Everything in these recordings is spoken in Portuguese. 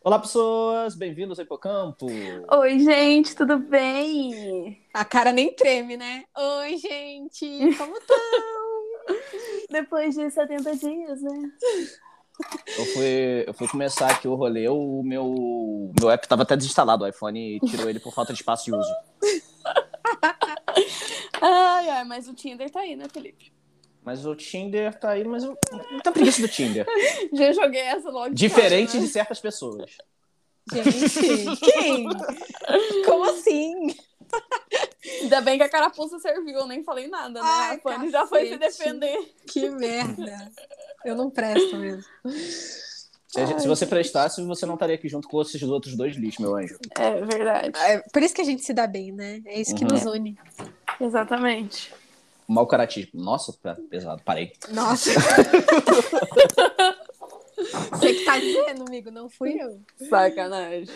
Olá, pessoas! Bem-vindos ao Hipocampo! Oi, gente, tudo bem? A cara nem treme, né? Oi, gente! Como estão? Depois de 70 dias, né? Eu fui, eu fui começar aqui o rolê, o meu, meu app estava até desinstalado, o iPhone tirou ele por falta de espaço de uso. ai, ai, mas o Tinder tá aí, né, Felipe? Mas o Tinder tá aí, mas eu não tenho preguiça do Tinder. Já joguei essa logo. Diferente cara, né? de certas pessoas. Gente, quem? Como assim? Ainda bem que a carapuça serviu, eu nem falei nada, né? Ai, a Fanny já foi se defender. Que merda. Eu não presto mesmo. Se, a gente- se você prestasse, você não estaria aqui junto com esses outros dois lixos, meu anjo. É verdade. É por isso que a gente se dá bem, né? É isso que Uhum. nos une. Exatamente. Mau caratismo. Nossa, tá pesado, parei. Nossa. Você que tá dizendo, amigo, não fui eu. Sacanagem.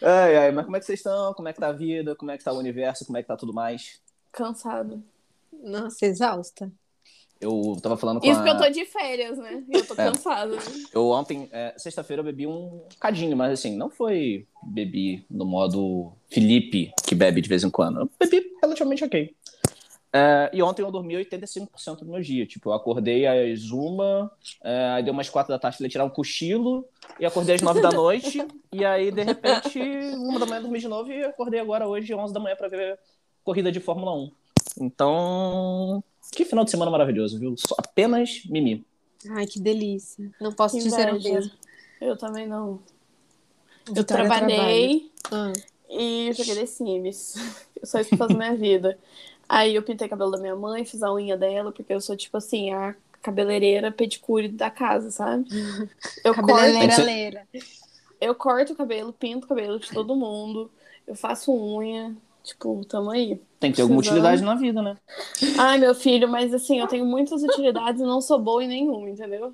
Ai, ai, mas como é que vocês estão? Como é que tá a vida? Como é que tá o universo? Como é que tá tudo mais? Cansado. Nossa, exausta. Eu tava falando com Isso a... que eu tô de férias, né? E eu tô É. cansada. né? Eu ontem, é, sexta-feira, eu bebi um cadinho, mas assim, não foi bebi no modo Felipe, que bebe de vez em quando. Eu bebi relativamente ok. É, e ontem eu dormi 85% do meu dia. Tipo, eu acordei às uma, é, aí deu umas quatro da tarde, falei tirar um cochilo, e acordei às nove da noite, e aí, de repente, uma da manhã eu dormi de novo, e acordei agora hoje, 11 da manhã, pra ver corrida de Fórmula 1. Então, que final de semana maravilhoso, viu? Só apenas mimi. Ai, que delícia. Não posso Que dizer o inveja. mesmo. Eu também não. Eu Vitória trabalhei trabalha. Ah, e joguei The Sims. Eu só isso que faz minha vida. Aí eu pintei o cabelo da minha mãe, fiz a unha dela, porque eu sou, tipo assim, a cabeleireira pedicure da casa, sabe? Eu corto, cabeleireira leira. eu corto o cabelo, pinto o cabelo de todo mundo, eu faço unha. Tipo, tamo aí. Tem que ter alguma utilidade na vida, né? Ai, meu filho, mas assim, eu tenho muitas utilidades e não sou boa em nenhuma, entendeu?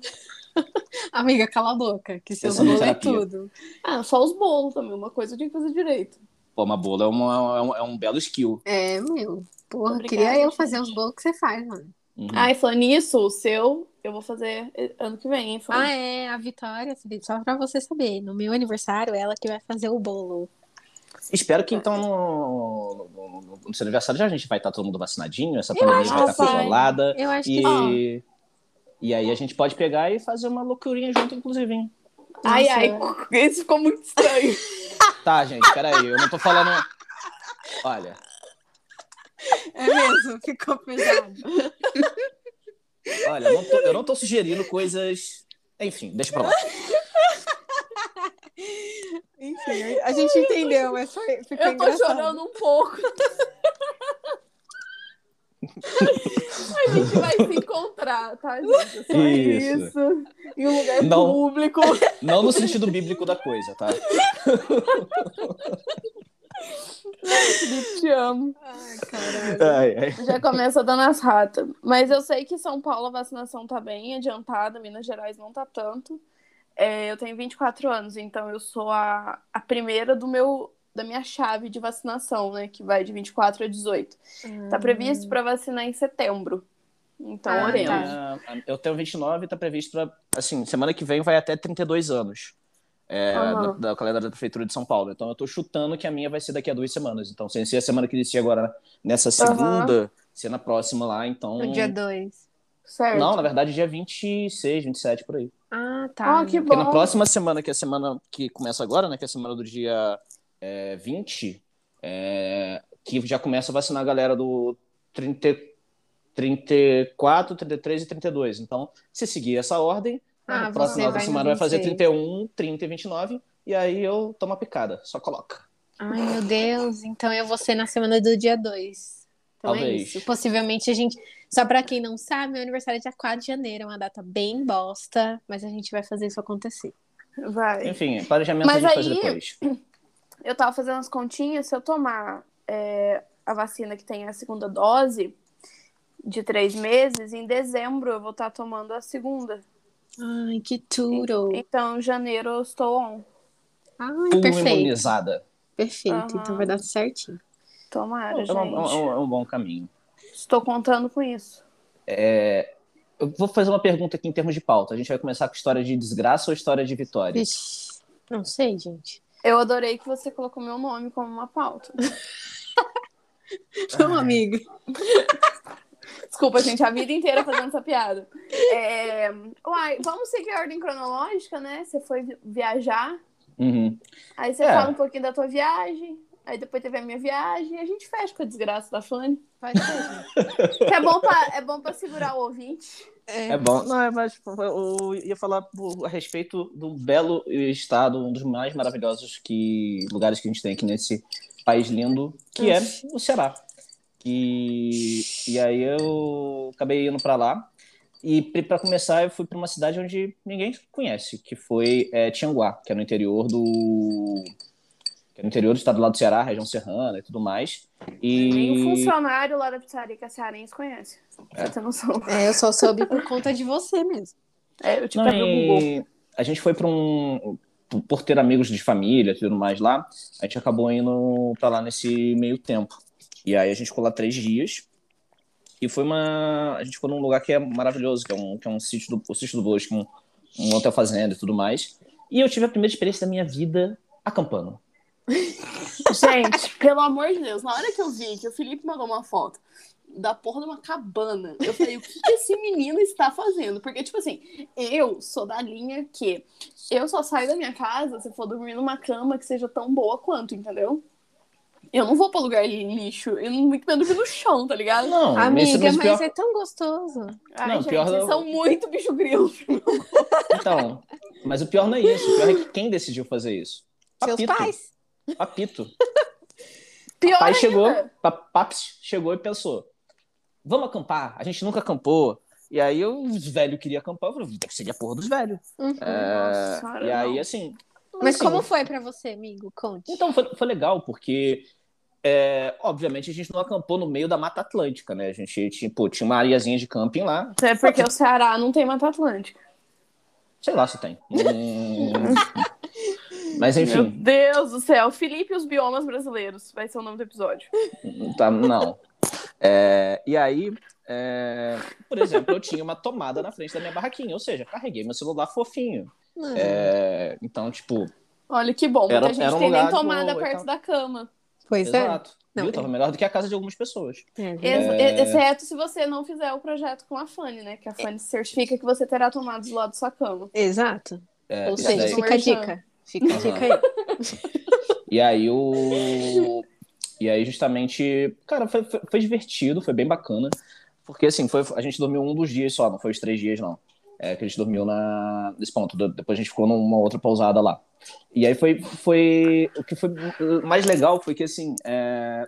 Amiga, cala a boca, que seus é bolos é terapia. tudo. Ah, só os bolos também, uma coisa eu tinha que fazer direito. Pô, uma bola é, uma- é um, é um belo skill. É, meu. Porra, Obrigada, queria eu gente. fazer os bolos que você faz, mano. Uhum. Ai, falando nisso, o seu eu vou fazer ano que vem, hein? Ah, é, a Vitória, Felipe, só pra você saber. No meu aniversário, ela que vai fazer o bolo. Espero que então no, no- no- no seu aniversário já a gente vai estar todo mundo vacinadinho, essa pandemia vai estar vai. controlada. Eu acho E, que sim. e aí a gente pode pegar e fazer uma loucurinha junto, inclusive. hein? Ai, Nossa, ai, isso ficou muito estranho. Tá, gente, peraí, eu não tô falando. Olha, É mesmo, ficou pesado. olha, eu não tô, eu não tô sugerindo coisas. Enfim, deixa pra lá. Enfim, a gente entendeu, mas foi, ficou Eu tô engraçado. chorando um pouco. A gente vai se encontrar, tá, gente? É só Isso. isso. Em um lugar Não. público. Não no sentido bíblico da coisa, tá? Te amo. Ai, caralho. Ai, ai. Já começa dando as ratas. Mas eu sei que São Paulo a vacinação tá bem adiantada, Minas Gerais não tá tanto. É, eu tenho 24 anos, então eu sou a, a primeira do meu da minha chave de vacinação, né? Que vai de 24 a 18. Tá previsto para vacinar em setembro. Então, Ah, tá. Ah, Eu tenho 29 e tá previsto pra. Assim, semana que vem vai até 32 anos. É, Aham. da, da calendário da Prefeitura de São Paulo. Então eu tô chutando que a minha vai ser daqui a duas semanas. Então, sem ser a semana que inicia agora nessa segunda, ser na próxima lá, então. No dia 2. Certo. Não, na verdade, dia 26, 27 por aí. Ah, tá. Ah, que Porque na bom. próxima semana, que é a semana que começa agora, né? Que é a semana do dia é, 20, é, que já começa a vacinar a galera do 30, 34, 33 e 32. Então, se seguir essa ordem, Ah, você próxima vai semana vai fazer 26. 31, 30 e 29. E aí eu tomo a picada, só coloca. Ai, meu Deus. Então eu vou ser na semana do dia 2. Então é Talvez. isso. Possivelmente a gente. Só pra quem não sabe, meu aniversário é dia 4 de janeiro. É uma data bem bosta. Mas a gente vai fazer isso acontecer. Vai. Enfim, planejamento Mas a gente faz aí- depois. Eu tava fazendo as continhas, se eu tomar é, a vacina que tem a segunda dose de três meses, em dezembro eu vou estar tomando a segunda. Ai, que tudo. Então, em janeiro eu estou on. Ai, Full perfeito. imunizada. Perfeito. Aham. Então vai dar certinho. Tomara, É um, gente. é um- é um bom caminho. Estou contando com isso. Eu vou fazer uma pergunta aqui em termos de pauta. A gente vai começar com história de desgraça ou história de vitória? Vixe. Não sei, gente. Eu adorei que você colocou meu nome como uma pauta. Não, amigo. Desculpa, gente, a vida inteira fazendo essa piada. É... Uai, vamos seguir a ordem cronológica, né? Você foi vi- viajar, Uhum. aí você É. fala um pouquinho da tua viagem, aí depois teve a minha viagem, e a gente fecha com a desgraça da Fanny. Pode ser. é bom pra, é bom pra segurar o ouvinte. É bom. Não, é, mas eu ia falar a respeito do belo estado, um dos mais maravilhosos que, lugares que a gente tem aqui nesse país lindo, que é o Ceará. E, e aí eu acabei indo para lá. E para começar, eu fui para uma cidade onde ninguém conhece, que foi é, Tianguá, que é no interior do. Que é no interior do estado lá do Ceará, região serrana e tudo mais. E... Nem o funcionário lá da pizzaria que a cearense conhece. Pra você ter noção. É, eu só soube por conta de você mesmo. É, eu te Não, Google. e a gente foi para um. Por ter amigos de família e tudo mais lá, a gente acabou indo para lá nesse meio tempo. E aí a gente ficou lá três dias. E foi uma. A gente ficou num lugar que é maravilhoso, que é um, que é um sítio do, o sítio do Bosque, um, um hotel fazenda e tudo mais. E eu tive a primeira experiência da minha vida acampando. Gente, pelo amor de Deus, na hora que eu vi que o Felipe mandou uma foto da porra de uma cabana, eu falei, o que, que esse menino está fazendo? Porque, tipo assim, eu sou da linha que eu só saio da minha casa se for dormir numa cama que seja tão boa quanto, entendeu? Eu não vou pra lugar lixo, eu não muito menos no chão, tá ligado? Não, Amiga, mas, mas pior- é tão gostoso. Ai, Não, gente, pior vocês não. são muito bicho grilo. Então, mas o pior não é isso. O pior é que quem decidiu fazer isso? Seus Papito. pais. Papito. Pior Pai ainda. chegou, pa- Paps chegou e pensou: vamos acampar? A gente nunca acampou. E aí os velhos queriam acampar, eu falei, deve ser a porra dos velhos. Uhum. É, Nossa e aí, não. assim. Mas assim, como foi pra você, amigo? Conte. Então, foi, foi legal, porque. É, obviamente a gente não acampou no meio da Mata Atlântica, né? A gente tinha, pô, tinha uma areazinha de camping lá. É porque o Ceará não tem Mata Atlântica. Sei lá se tem. Hum, Mas Meu enfim, Deus do céu. Felipe e os biomas brasileiros. Vai ser o nome do episódio. tá, não. É, e aí, é, por exemplo, eu tinha uma tomada na frente da minha barraquinha, ou seja, carreguei meu celular fofinho. É, então, tipo, Olha que bom. Muita Era- gente era um tem nem tomada perto da cama. Pois é. exato. Não, Viu? é. Tava melhor do que a casa de algumas pessoas. É, Ex- É. Exceto se você não fizer o projeto com a Fanny, né? Que a Fanny certifica que você terá tomado do lado da sua cama. Exato. É, Ou seja, fica a dica. Fica a dica aí. E aí o. E aí, justamente, cara, foi, foi, foi divertido, foi bem bacana. Porque assim, foi, a gente dormiu um dos dias só, não foi os três dias, não. É que a gente dormiu na, nesse ponto. Depois a gente ficou numa outra pousada lá. E aí foi. foi o que foi mais legal foi que assim. é,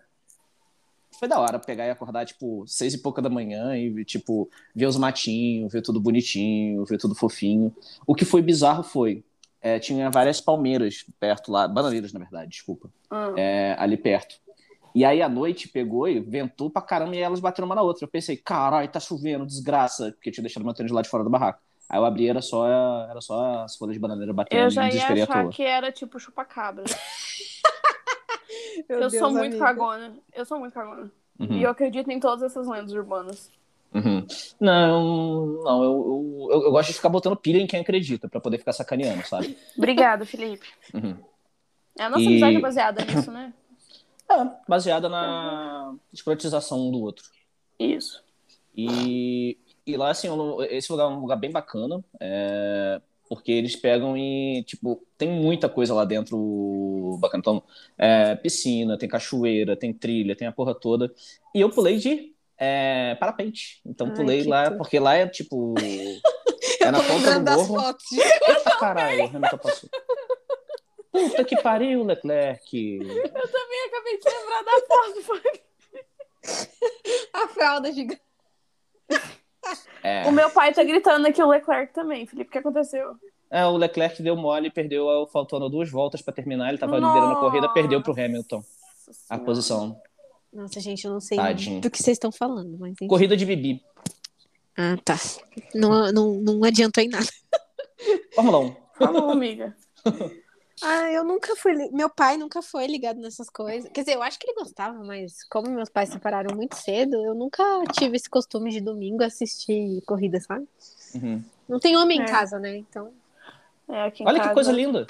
foi da hora pegar e acordar, tipo, seis e pouca da manhã e, tipo, ver os matinhos, ver tudo bonitinho, ver tudo fofinho. O que foi bizarro foi. é, tinha várias palmeiras perto lá, bananeiras, na verdade, desculpa é, ali perto. E aí a noite pegou e ventou pra caramba e elas bateram uma na outra. Eu pensei, caralho, tá chovendo, desgraça, porque eu tinha deixado meu tênis lá de fora da barraca. Aí eu abri era só, era só as folhas de bananeira batendo Eu já ia achar toa. que era tipo chupa-cabra. Eu Deus, sou muito amiga. cagona. Eu sou muito cagona. Uhum, E eu acredito em todas essas lendas urbanas. uhum. Não, não, eu, eu, eu gosto de ficar botando pilha em quem acredita, pra poder ficar sacaneando, sabe? Obrigada, Felipe. Uhum. É a nossa E- amizade é baseada nisso, né? É, baseada na escrotização um do outro. Isso. E, e lá, assim, esse lugar é um lugar bem bacana, é, porque eles pegam e, tipo, tem muita coisa lá dentro bacana. Então, é, piscina, tem cachoeira, tem trilha, tem a porra toda. E eu pulei de é, parapente. Então, Ai, pulei lá, porque lá é, tipo, é na ponta do morro. Eita, caralho, o Renata passou. Puta que pariu, Leclerc. Eu também acabei de lembrar da foto. A fralda gigante. É. O meu pai tá gritando aqui o Leclerc também. Felipe, o que aconteceu? É, o Leclerc deu mole e perdeu, faltando duas voltas para terminar. Ele tava liderando a corrida, perdeu pro Hamilton Nossa a posição. Nossa, gente, eu não sei Tadinho. do que vocês estão falando, mas enfim. Corrida de Bibi. Ah, tá. Não, não, não adiantou em nada. Fórmula 1. Falou, amiga. Ah, eu nunca fui. li- Meu pai nunca foi ligado nessas coisas. Quer dizer, eu acho que ele gostava, mas como meus pais se separaram muito cedo, eu nunca tive esse costume de domingo assistir corrida, sabe? Uhum. Não tem homem É. em casa, né? Então. É, aqui em Olha casa, que coisa linda.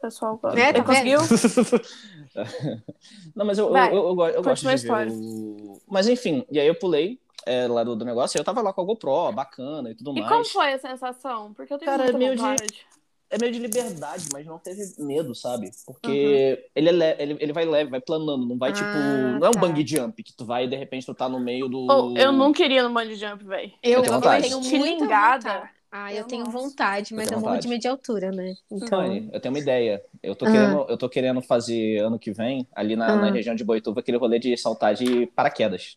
Pessoal, É, tá conseguiu? Não, mas eu, Vai, eu, eu, eu, eu gosto de ver o... Mas enfim, e aí eu pulei é, lá do, do negócio e eu tava lá com a GoPro, bacana e tudo E mais. como foi a sensação? Porque eu tenho Cara, muita meio de- vontade. É meio de liberdade, mas não teve medo, sabe? Porque ele, é le- ele, ele vai leve, vai planando, não vai tipo. Ah, Não é um tá. bang jump que tu vai e de repente tu tá no meio do. Oh, eu não queria no bungee jump, velho. Eu, tenho eu vontade. tenho muita Estilingada. vontade. Ah, eu Eu tenho vontade, mas Eu eu, morro de vontade. medo de altura, né? Então. Mãe, eu tenho uma ideia. Eu tô, Ah. querendo, eu tô querendo fazer ano que vem, ali na, Ah. na região de Boituva, aquele rolê de saltar de paraquedas.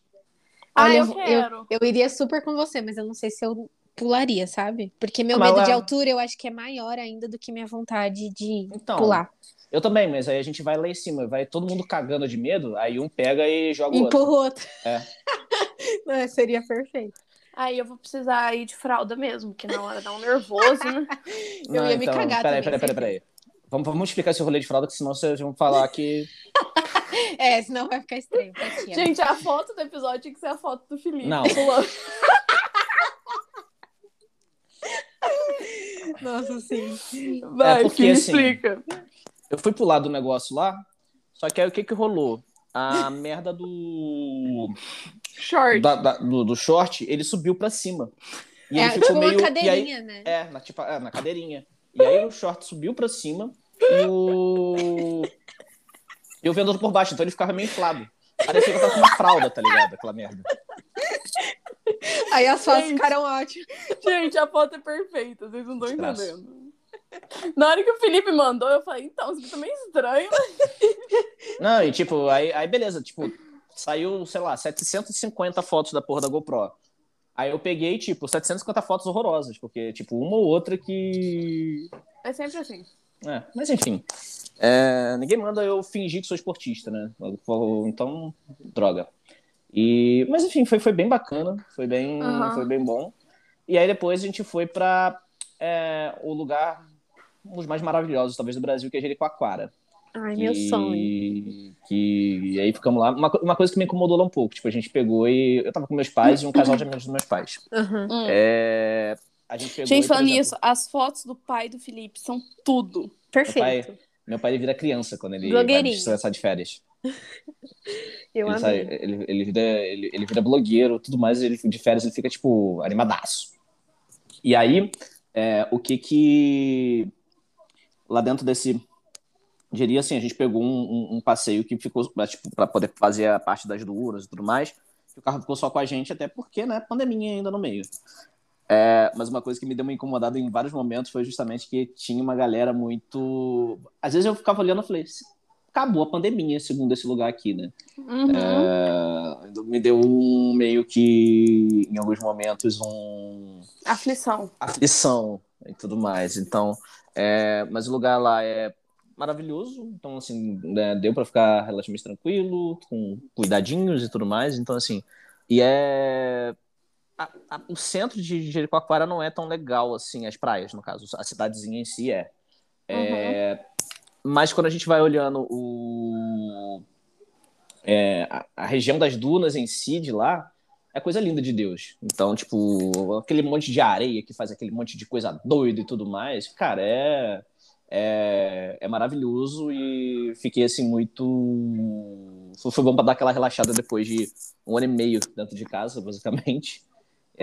Ah, Olha, eu eu- quero. Eu iria super com você, mas eu não sei se eu pularia, sabe? Porque meu Ah, mas medo de altura eu acho que é maior ainda do que minha vontade de Então, pular. eu também, mas aí a gente vai lá em cima, vai todo mundo cagando de medo, aí um pega e joga o outro. Empurra o outro. É. Não, seria perfeito. Aí eu vou precisar ir de fralda mesmo, que na hora dá um nervoso, né? Eu ia me cagar peraí, também, Peraí, peraí, peraí. Vamos, vamos explicar esse rolê de fralda, que senão vocês vão falar que. É, senão vai ficar estranho amiga. Gente, a foto do episódio tinha que ser a foto do Felipe. Não. Nossa, sim. Vai, É, porque, assim, explica. Eu fui pular do negócio lá, só que aí o que que rolou? A merda do. Short. da- da- do, do short, ele subiu pra cima. E é ele ficou tipo meio. uma e aí, cadeirinha, né? é, na, tipo, é, na cadeirinha. E aí o short subiu pra cima e o. E o vendedor por baixo, então ele ficava meio inflado. Parecia que eu tava com uma fralda, tá ligado? Aquela merda. Aí as fotos Gente. ficaram ótimas. Gente, a foto é perfeita, vocês não estão entendendo. Na hora que o Felipe mandou, eu falei, então, isso aqui tá meio estranho? Não, e tipo, aí, aí beleza, tipo, saiu, sei lá, 750 fotos da porra da GoPro. Aí eu peguei, tipo, 750 fotos horrorosas, porque, tipo, uma ou outra que. É sempre assim. É, mas enfim. É, ninguém manda eu fingir que sou esportista, né? Então, droga. E, mas enfim, foi, foi bem bacana, foi bem, Aham. foi bem bom. E aí depois a gente foi para o lugar, um dos mais maravilhosos, talvez, do Brasil, que é Jericoacoara. Ai, meu que, sonho. Que, e aí ficamos lá. Uma, uma coisa que me incomodou lá um pouco, tipo, a gente pegou e. Eu tava com meus pais e um casal de amigos dos meus pais. Aham. Hum. É, a gente pegou. Gente, e, falando exemplo, nisso, as fotos do pai do Felipe são tudo. Perfeito. Meu pai ele vira criança quando ele vai de férias. Eu ele, sai- ele, ele, vira, ele, ele vira blogueiro, tudo mais, ele de férias ele fica, tipo, animadaço. E aí, é, o que que. Lá dentro desse. Diria assim, a gente pegou um, um- um passeio que ficou, tipo, pra poder fazer a parte das duras e tudo mais. que O carro ficou só com a gente, até porque, né, pandemia ainda no meio. É, mas uma coisa que me deu uma incomodada em vários momentos foi justamente que tinha uma galera muito. Às vezes eu ficava olhando e falei, acabou a pandemia, segundo esse lugar aqui, né? Uhum. É, me deu um meio que, em alguns momentos, um Aflição. aflição e tudo mais. Então, é, mas o lugar lá é maravilhoso. Então, assim, né, deu para ficar relativamente tranquilo, com cuidadinhos e tudo mais. Então, assim, e é a- a- o centro de Jericoacoara não é tão legal assim, as praias, no caso, a cidadezinha em si é. É, Mas quando a gente vai olhando o é, a, a região das dunas em si de lá é coisa linda de Deus. Então, tipo, aquele monte de areia que faz aquele monte de coisa doida e tudo mais, cara, é é, é maravilhoso e fiquei assim muito foi, bom para dar aquela relaxada depois de um ano e meio dentro de casa, basicamente.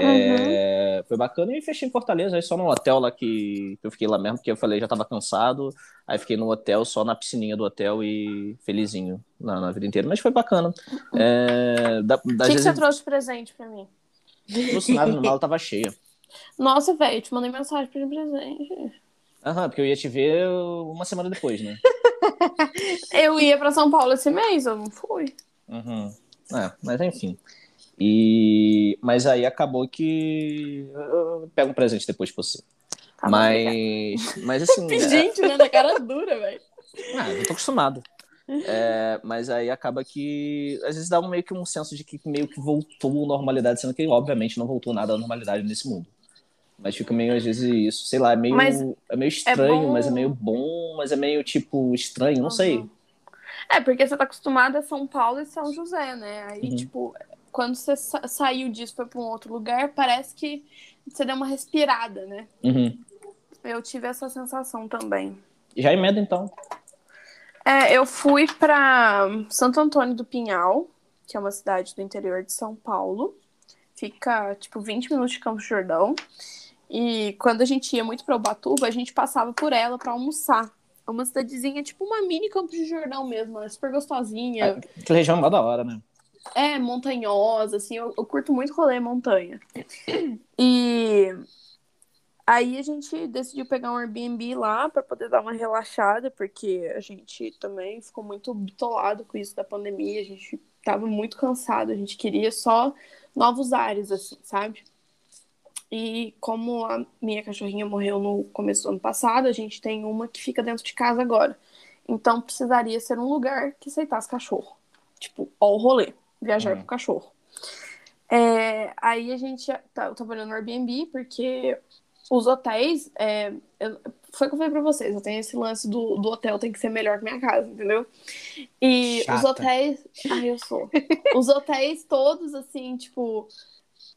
É, Foi bacana e fechei em Fortaleza, aí só no hotel lá que, que eu fiquei lá mesmo, porque eu falei já tava cansado, aí fiquei no hotel, só na piscininha do hotel e felizinho na, na vida inteira. Mas foi bacana. É, da, O das que, que você trouxe de presente pra mim? trouxe nada, no mala tava cheia. Nossa, velho, te mandei mensagem pedindo presente. Aham, porque eu ia te ver uma semana depois, né? Eu ia pra São Paulo esse mês, eu não fui. Uhum. É, mas enfim. E mas aí acabou que eu pego um presente depois de você. Tá bom, mas mas assim, é- Gente, né? Na cara dura, velho. ah, eu tô acostumado. É, mas aí acaba que às vezes dá um, meio que um senso de que meio que voltou à normalidade, sendo que obviamente não voltou nada à normalidade nesse mundo. Mas fica meio às vezes isso, sei lá, é meio Mas é meio estranho, bom- mas é meio bom, mas é meio tipo estranho, não sei. Uhum. É, porque você tá acostumado a São Paulo e São José, né? Aí, Uhum. tipo, quando você sa- saiu disso foi pra um outro lugar, parece que você deu uma respirada, né? Uhum. Eu tive essa sensação também. Já emenda então. É, eu fui para Santo Antônio do Pinhal, que é uma cidade do interior de São Paulo. Fica, tipo, 20 minutos de Campos Jordão. E quando a gente ia muito para Ubatuba, a gente passava por ela para almoçar. É uma cidadezinha, tipo uma mini Campos de Jordão mesmo, é super gostosinha. É, aquela região lá da hora, né? É, montanhosa, assim, eu, eu curto muito rolê montanha. E aí a gente decidiu pegar um Airbnb lá para poder dar uma relaxada, porque a gente também ficou muito bitolado com isso da pandemia, a gente tava muito cansado, a gente queria só novos ares, assim, sabe? E como a minha cachorrinha morreu no começo do ano passado, a gente tem uma que fica dentro de casa agora. Então precisaria ser um lugar que aceitasse cachorro. Tipo, ó o rolê, viajar uhum. com cachorro. É, aí a gente tá, olhando no Airbnb, porque os hotéis. É, eu, foi o que eu falei pra vocês, eu tenho esse lance do, do hotel tem que ser melhor que minha casa, entendeu? E Chata. os hotéis. Ai, eu sou. os hotéis todos, assim, tipo,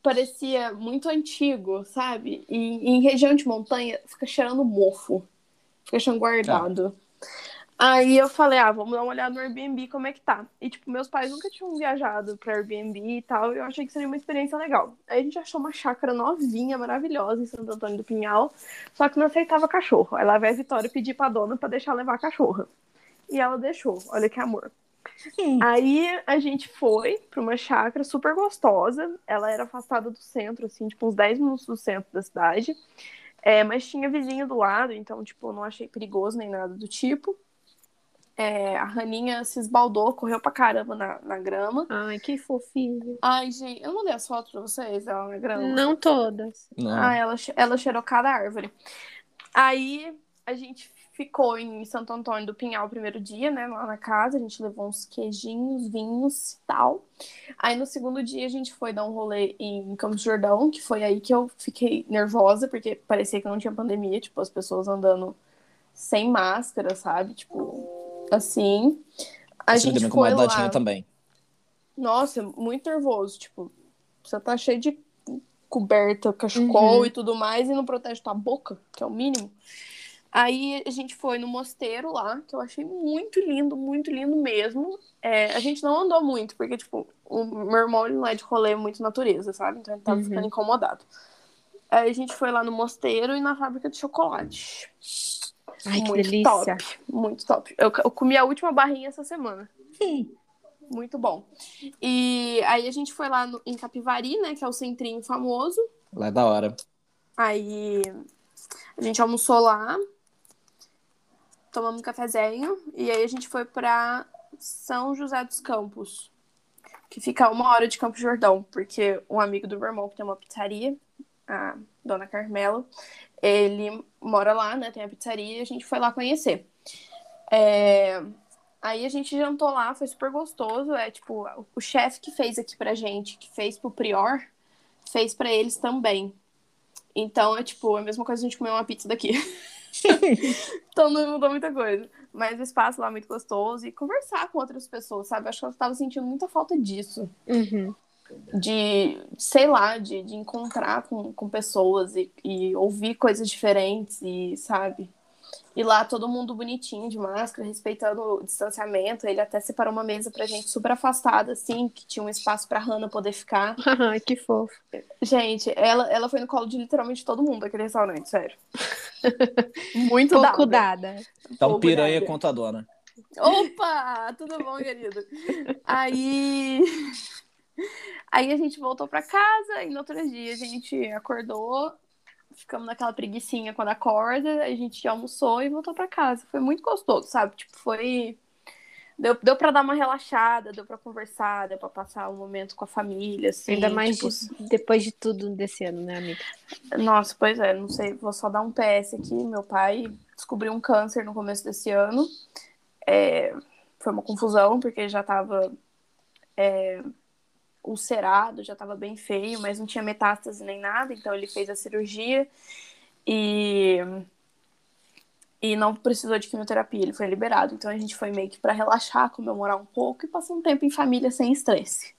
parecia muito antigo, sabe? E, em região de montanha fica cheirando mofo, fica cheirando guardado. Ah. Aí eu falei, ah, vamos dar uma olhada no Airbnb, como é que tá. E, tipo, meus pais nunca tinham viajado pra Airbnb e tal, e eu achei que seria uma experiência legal. Aí a gente achou uma chácara novinha, maravilhosa, em Santo Antônio do Pinhal, só que não aceitava cachorro. Aí lá vai a Vitória pedir pra dona pra deixar levar a cachorra. E ela deixou, olha que amor. Aí a gente foi pra uma chácara super gostosa. Ela era afastada do centro, assim, tipo, uns 10 minutos do centro da cidade. É, mas tinha vizinho do lado, então, tipo, não achei perigoso nem nada do tipo. É, a Raninha se esbaldou, correu pra caramba na, na grama. Ai, que fofinho. Ai, gente, eu mandei as fotos pra vocês dela na grama. Não todas. Não. Ah, ela, ela cheirou cada árvore. Aí a gente ficou em Santo Antônio do Pinhal o primeiro dia, né, lá na casa. A gente levou uns queijinhos, vinhos e tal. Aí no segundo dia a gente foi dar um rolê em Campos Jordão, que foi aí que eu fiquei nervosa, porque parecia que não tinha pandemia, tipo, as pessoas andando sem máscara, sabe? Tipo, assim. A Você gente foi lá. também. Nossa, muito nervoso, tipo, você tá cheio de coberta, cachecol uhum. e tudo mais e não protege tua boca, que é o mínimo. Aí a gente foi no mosteiro lá, que eu achei muito lindo, muito lindo mesmo. É, a gente não andou muito, porque, tipo, o meu irmão ele não é de rolê muito natureza, sabe? Então ele tava uhum. ficando incomodado. Aí a gente foi lá no mosteiro e na fábrica de chocolate. Ai, muito que delícia. top. Muito top. Eu, eu comi a última barrinha essa semana. Sim. Muito bom. E aí a gente foi lá no, em Capivari, né? Que é o centrinho famoso. Lá é da hora. Aí a gente almoçou lá tomamos um cafezinho e aí a gente foi para São José dos Campos, que fica uma hora de Campos Jordão, porque um amigo do meu irmão que tem uma pizzaria, a Dona Carmela, ele mora lá, né? Tem a pizzaria e a gente foi lá conhecer. É... Aí a gente jantou lá, foi super gostoso. É tipo, o chefe que fez aqui pra gente, que fez pro Prior, fez para eles também. Então é tipo, a mesma coisa a gente comer uma pizza daqui. então não mudou muita coisa. Mas o espaço lá é muito gostoso e conversar com outras pessoas, sabe? Acho que eu tava sentindo muita falta disso. Uhum. De, sei lá, de, de encontrar com, com pessoas e, e ouvir coisas diferentes e, sabe? E lá todo mundo bonitinho, de máscara, respeitando o distanciamento. Ele até separou uma mesa pra gente super afastada, assim, que tinha um espaço pra Hannah poder ficar. Ai, que fofo. Gente, ela, ela foi no colo de literalmente todo mundo daquele restaurante, sério. Muito Pouco dada. dada. Tá um piranha dada. contadora. Opa! Tudo bom, querido? Aí. Aí a gente voltou pra casa e no outro dia a gente acordou ficamos naquela preguiçinha quando acorda, a gente almoçou e voltou para casa. Foi muito gostoso, sabe? Tipo, foi. Deu, deu pra dar uma relaxada, deu pra conversar, deu pra passar um momento com a família, assim. Ainda mais tipo... de, depois de tudo desse ano, né, amiga? Nossa, pois é, não sei, vou só dar um PS aqui. Meu pai descobriu um câncer no começo desse ano. É, foi uma confusão, porque já tava é, ulcerado, já estava bem feio, mas não tinha metástase nem nada, então ele fez a cirurgia e e não precisou de quimioterapia, ele foi liberado. Então a gente foi meio que para relaxar, comemorar um pouco e passar um tempo em família sem estresse.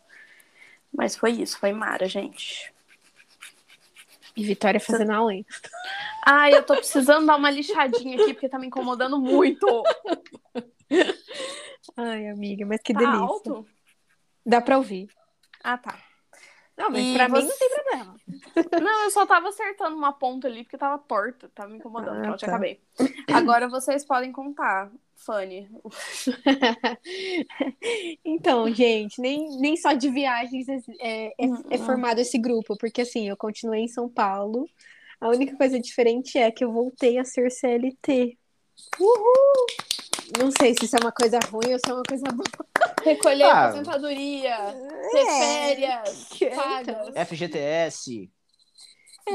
Mas foi isso, foi mara, gente. E Vitória fazendo além. Ai, eu tô precisando dar uma lixadinha aqui, porque tá me incomodando muito. Ai, amiga, mas que Tá delícia. alto? Dá pra ouvir. Ah, tá. Não, mas E pra mim você- não tem problema. Não, eu só tava acertando uma ponta ali porque tava torta, tava me incomodando. Ah, Pronto, tá. acabei. Agora vocês podem contar, Fanny. Então, gente, nem, nem só de viagens é, é, é Hum, formado esse grupo, porque assim, eu continuei em São Paulo. A única coisa diferente é que eu voltei a ser CLT. Uhul! Não sei se isso é uma coisa ruim ou se é uma coisa boa. Recolher Ah. aposentadoria, ter férias, que- pagas, FGTS.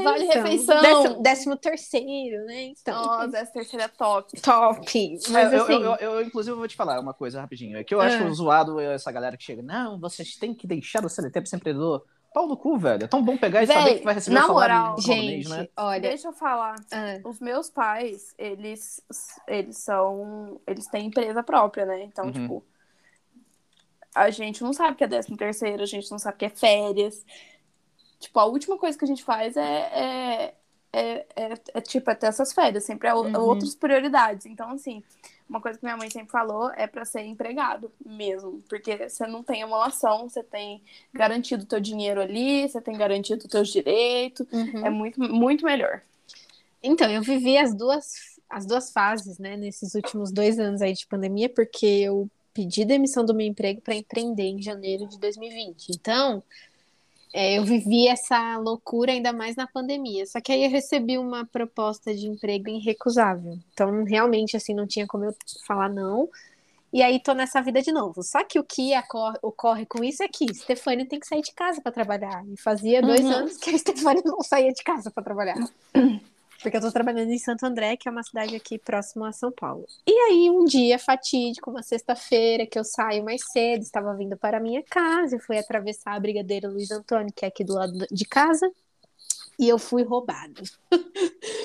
vale Então, refeição. Décimo, décimo terceiro, né? Então, Nossa, essa terceira é top. top. Mas É, eu, assim, eu, eu, eu, inclusive, vou te falar uma coisa rapidinho. É que eu acho Ah. zoado essa galera que chega. Não, vocês têm que deixar o CLT ser empreendedor. Pau no cu, velho. É tão bom pegar e Véi, saber que vai receber na o salário moral, no gente, mês, né? olha. Deixa eu falar. ah, Os meus pais, eles, eles são. Eles têm empresa própria, né? Então, Uhum. tipo. A gente não sabe o que é décimo terceiro, a gente não sabe o que é férias. Tipo, a última coisa que a gente faz é. é... É, é, é, tipo, é ter essas férias, sempre é, Uhum. outras prioridades. Então, assim, uma coisa que minha mãe sempre falou é pra ser empregado mesmo. Porque você não tem emulação, você tem garantido o teu dinheiro ali, você tem garantido os teus direitos. uhum. É muito, muito melhor. Então, eu vivi as duas, as duas fases, né, nesses últimos dois anos aí de pandemia, porque eu pedi demissão do meu emprego para empreender em janeiro de 2020. Então, é, eu vivi essa loucura ainda mais na pandemia. Só que aí eu recebi uma proposta de emprego irrecusável. Então, realmente, assim, não tinha como eu falar não. E aí tô nessa vida de novo. Só que o que ocorre com isso é que Stefania tem que sair de casa para trabalhar. E fazia dois Uhum. anos que a Stefania não saía de casa para trabalhar. Porque eu tô trabalhando em Santo André, que é uma cidade aqui próximo a São Paulo. E aí, um dia fatídico, uma sexta-feira, que eu saio mais cedo, estava vindo para a minha casa, eu fui atravessar a Brigadeiro Luiz Antônio, que é aqui do lado de casa, e eu fui roubado.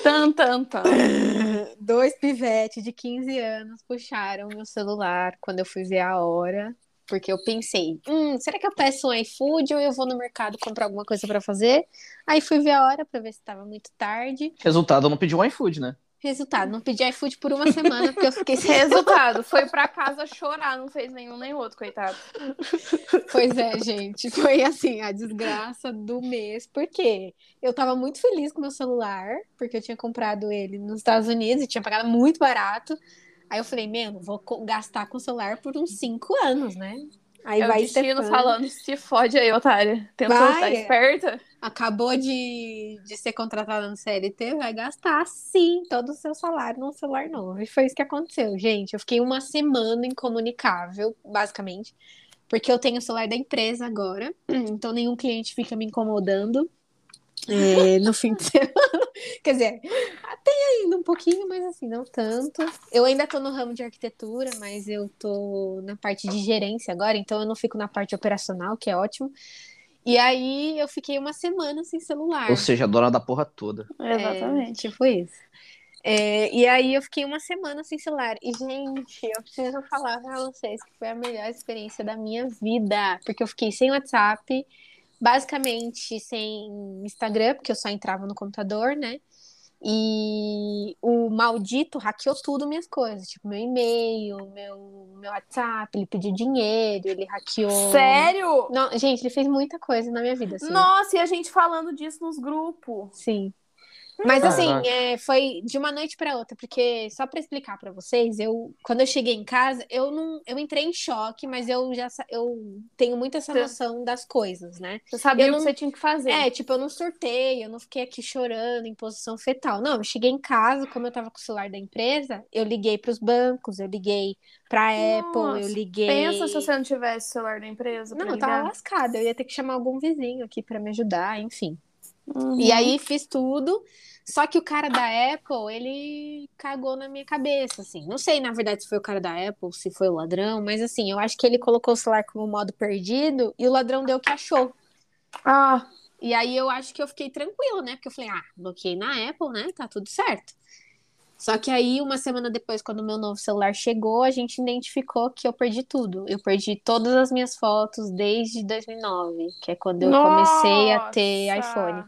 Tan, tan, tan. Dois pivetes de 15 anos puxaram meu celular quando eu fui ver a hora. Porque eu pensei, hum, será que eu peço um iFood ou eu vou no mercado comprar alguma coisa para fazer? Aí fui ver a hora para ver se estava muito tarde. Resultado, eu não pedi um iFood, né? Resultado, não pedi iFood por uma semana porque eu fiquei sem Resultado, foi pra casa chorar, não fez nenhum nem outro, coitado. Pois é, gente, foi assim, a desgraça do mês, porque eu tava muito feliz com meu celular, porque eu tinha comprado ele nos Estados Unidos e tinha pagado muito barato. Aí eu falei, mano, vou gastar com o celular por uns cinco anos, né? Aí é vai o destino falando, se fode aí, otária. Tentou Vai. estar esperta? acabou de, de ser contratada no CLT, vai gastar sim todo o seu salário num celular novo. E foi isso que aconteceu, gente. Eu fiquei uma semana incomunicável, basicamente, porque eu tenho o celular da empresa agora, então nenhum cliente fica me incomodando é, no fim de semana. Quer dizer, tem ainda um pouquinho, mas assim, não tanto. Eu ainda tô no ramo de arquitetura, mas eu tô na parte de gerência agora, então eu não fico na parte operacional, que é ótimo. E aí eu fiquei uma semana sem celular. Ou seja, a dona da porra toda. Exatamente. É, tipo isso. É, e aí eu fiquei uma semana sem celular. E, gente, eu preciso falar pra vocês que foi a melhor experiência da minha vida. Porque eu fiquei sem WhatsApp, basicamente sem Instagram, porque eu só entrava no computador, né? E o maldito hackeou tudo minhas coisas, tipo meu e-mail, meu, meu WhatsApp, ele pediu dinheiro, ele hackeou. Sério? Não, gente, ele fez muita coisa na minha vida, assim. Nossa, e a gente falando disso nos grupos. Sim. Mas assim, é, foi de uma noite para outra, porque só para explicar para vocês, eu quando eu cheguei em casa, eu não, eu entrei em choque, mas eu já eu tenho muito essa noção das coisas, né? Você sabia Eu o não- que você tinha que fazer. É, tipo, eu não surtei, eu não fiquei aqui chorando em posição fetal. Não, eu cheguei em casa, como eu tava com o celular da empresa, eu liguei para os bancos, eu liguei para Apple, eu liguei. Pensa se você não tivesse o celular da empresa. Não, eu tava lascada, eu ia ter que chamar algum vizinho aqui para me ajudar, enfim. Uhum. E aí fiz tudo. Só que o cara da Apple, ele cagou na minha cabeça, assim. Não sei, na verdade, se foi o cara da Apple, se foi o ladrão, mas assim, eu acho que ele colocou o celular como modo perdido e o ladrão deu o que achou. Ah, E aí eu acho que eu fiquei tranquila, né? Porque eu falei, ah, bloqueei na Apple, né? Tá tudo certo. Só que aí, uma semana depois, quando o meu novo celular chegou, a gente identificou que eu perdi tudo. Eu perdi todas as minhas fotos desde 2009, que é quando eu comecei a ter nossa! iPhone.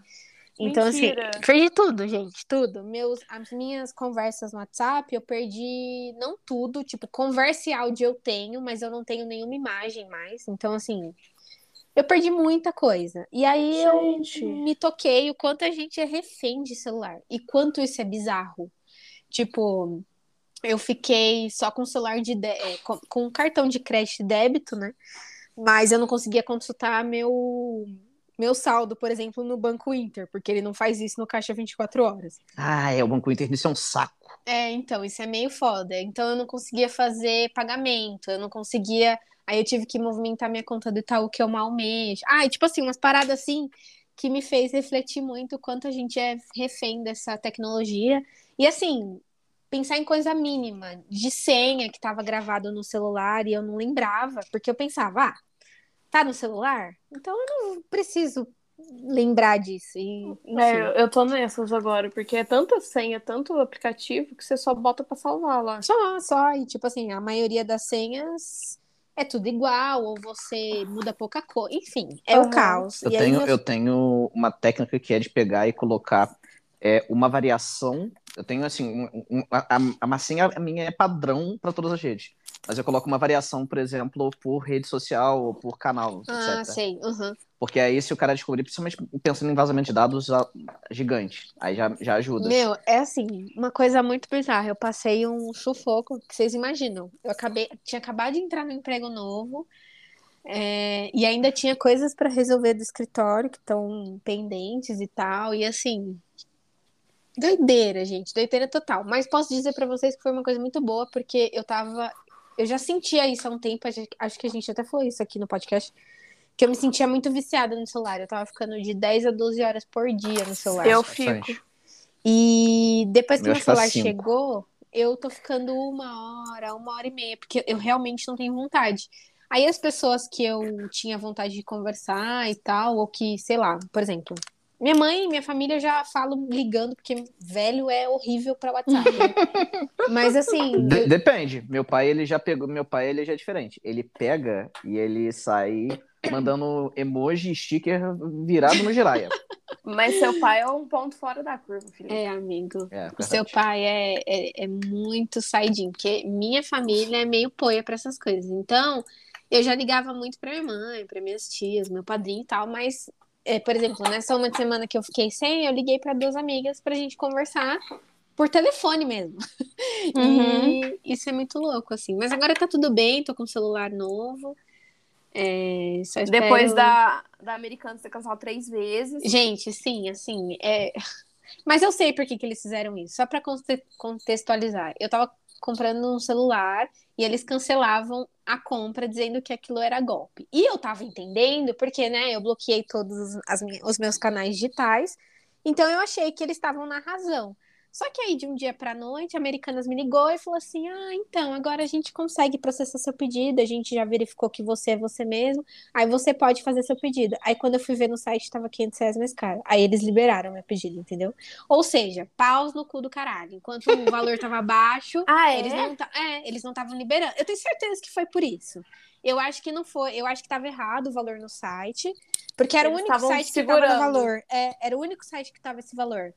Então, Mentira. assim, perdi tudo, gente, tudo. Meus, as minhas conversas no WhatsApp, eu perdi, não tudo, tipo, conversa e áudio eu tenho, mas eu não tenho nenhuma imagem mais. Então, assim, eu perdi muita coisa. E aí Gente. eu me toquei o quanto a gente é refém de celular e quanto isso é bizarro. Tipo, eu fiquei só com celular de dé- é, com, com cartão de crédito e débito, né? Mas eu não conseguia consultar meu meu saldo, por exemplo, no Banco Inter, porque ele não faz isso no caixa 24 horas. Ah, é, o Banco Inter, isso é um saco. É, então, isso é meio foda. Então eu não conseguia fazer pagamento, eu não conseguia. Aí eu tive que movimentar minha conta do Itaú, que eu mal mexo. Ah, e, tipo assim, umas paradas assim que me fez refletir muito o quanto a gente é refém dessa tecnologia. E assim, pensar em coisa mínima, de senha que estava gravado no celular e eu não lembrava, porque eu pensava, ah, tá no celular? Então eu não preciso lembrar disso. E. É, eu- eu tô nessas agora, porque é tanta senha, tanto aplicativo, que você só bota pra salvar lá. Só, só. E, tipo assim, a maioria das senhas é tudo igual, ou você muda pouca coisa. Enfim, é o Aham. caos. Eu e aí, tenho, eu tenho uma técnica que é de pegar e colocar é, uma variação. Eu tenho assim, um- um- a, a- massinha minha é padrão para todas as redes. Mas eu coloco uma variação, por exemplo, por rede social ou por canal, Ah, etc. sei. uhum. Porque aí, se o cara descobrir, principalmente pensando em vazamento de dados gigante, aí já, já ajuda. Meu, é assim, uma coisa muito bizarra. Eu passei um sufoco, que vocês imaginam. Eu acabei, tinha acabado de entrar no emprego novo, é, e ainda tinha coisas para resolver do escritório que estão pendentes e tal. E assim, doideira, gente, doideira total. Mas posso dizer para vocês que foi uma coisa muito boa, porque eu tava. Eu já sentia isso há um tempo, acho que a gente até falou isso aqui no podcast. Que eu me sentia muito viciada no celular. Eu tava ficando de 10 a 12 horas por dia no celular. Eu fico. E depois que Eu meu tá celular cinco. chegou, eu tô ficando uma hora, uma hora e meia, porque eu realmente não tenho vontade. Aí as pessoas que eu tinha vontade de conversar e tal, ou que, sei lá, por exemplo, minha mãe e minha família já falam ligando, porque velho é horrível pra WhatsApp. né? Mas assim, De- depende. Meu pai, ele já pegou. Meu pai, ele já é diferente. Ele pega e ele sai mandando emoji e sticker virado no giraia. Mas seu pai é um ponto fora da curva, Felipe. é, amigo. É, O seu pai é, é, é muito saidinho, porque minha família é meio poia pra essas coisas. Então, eu já ligava muito pra minha mãe, pra minhas tias, meu padrinho e tal, mas, é, por exemplo, nessa uma semana que eu fiquei sem, eu liguei pra duas amigas pra gente conversar por telefone mesmo. Uhum. E isso é muito louco, assim. Mas agora tá tudo bem, tô com um celular novo. É, espero... Depois da, da Americana ser cancelada três vezes. Gente, sim, assim, é... Mas eu sei por que, que eles fizeram isso, só para contextualizar. Eu tava comprando um celular e eles cancelavam a compra dizendo que aquilo era golpe. E eu tava entendendo porque, né, eu bloqueei todos as os meus canais digitais, então eu achei que eles estavam na razão. Só que aí, de um dia pra noite, a Americanas me ligou e falou assim: Ah, então, agora a gente consegue processar seu pedido, a gente já verificou que você é você mesmo, aí você pode fazer seu pedido. Aí, quando eu fui ver no site, tava 500 reais mais caro. Aí, eles liberaram meu pedido, entendeu? Ou seja, paus no cu do caralho. Enquanto o valor tava baixo, Ah, é? eles não ta- é, eles não estavam liberando. Eu tenho certeza que foi por isso. Eu acho que não foi, eu acho que estava errado o valor no site, porque era Eles o único site que estava no segurando. valor. É, era o único site que estava esse valor.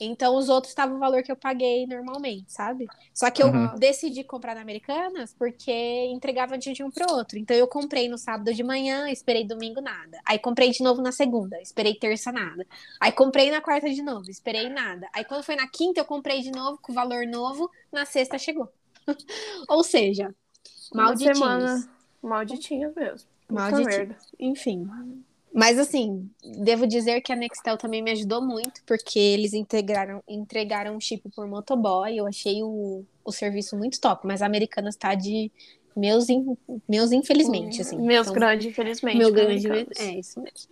Então os outros estavam o valor que eu paguei normalmente, sabe? Só que eu Uhum. decidi comprar na Americanas porque entregava de um pro outro. Então eu comprei no sábado de manhã, esperei domingo nada. Aí comprei de novo na segunda, esperei terça nada. Aí comprei na quarta de novo, esperei nada. Aí quando foi na quinta eu comprei de novo com valor novo, na sexta chegou. Ou seja, Uma malditinhos. semana. Malditinha mesmo. Puta Malditi- merda. Enfim. Mas assim, devo dizer que a Nextel também me ajudou muito, porque eles integraram, entregaram um chip por motoboy. Eu achei o, o serviço muito top, mas a Americanas tá de meus, in- meus infelizmente, assim. Meus Então, grandes, infelizmente. Meu grande. americanos. É isso mesmo.